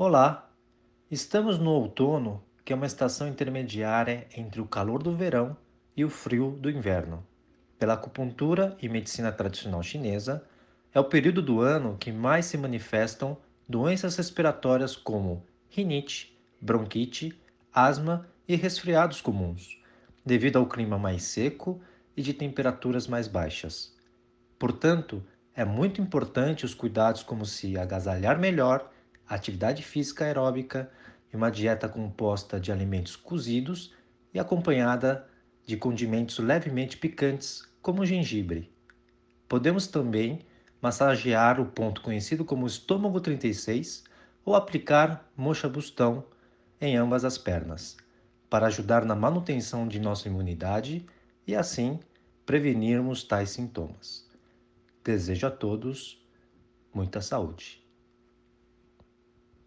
Olá! Estamos no outono, que é uma estação intermediária entre o calor do verão e o frio do inverno. Pela acupuntura e medicina tradicional chinesa, é o período do ano que mais se manifestam doenças respiratórias como rinite, bronquite, asma e resfriados comuns, devido ao clima mais seco e de temperaturas mais baixas. Portanto, é muito importante os cuidados como se agasalhar melhor, atividade física aeróbica e uma dieta composta de alimentos cozidos e acompanhada de condimentos levemente picantes, como gengibre. Podemos também massagear o ponto conhecido como estômago 36 ou aplicar mocha bustão em ambas as pernas, para ajudar na manutenção de nossa imunidade e assim prevenirmos tais sintomas. Desejo a todos muita saúde.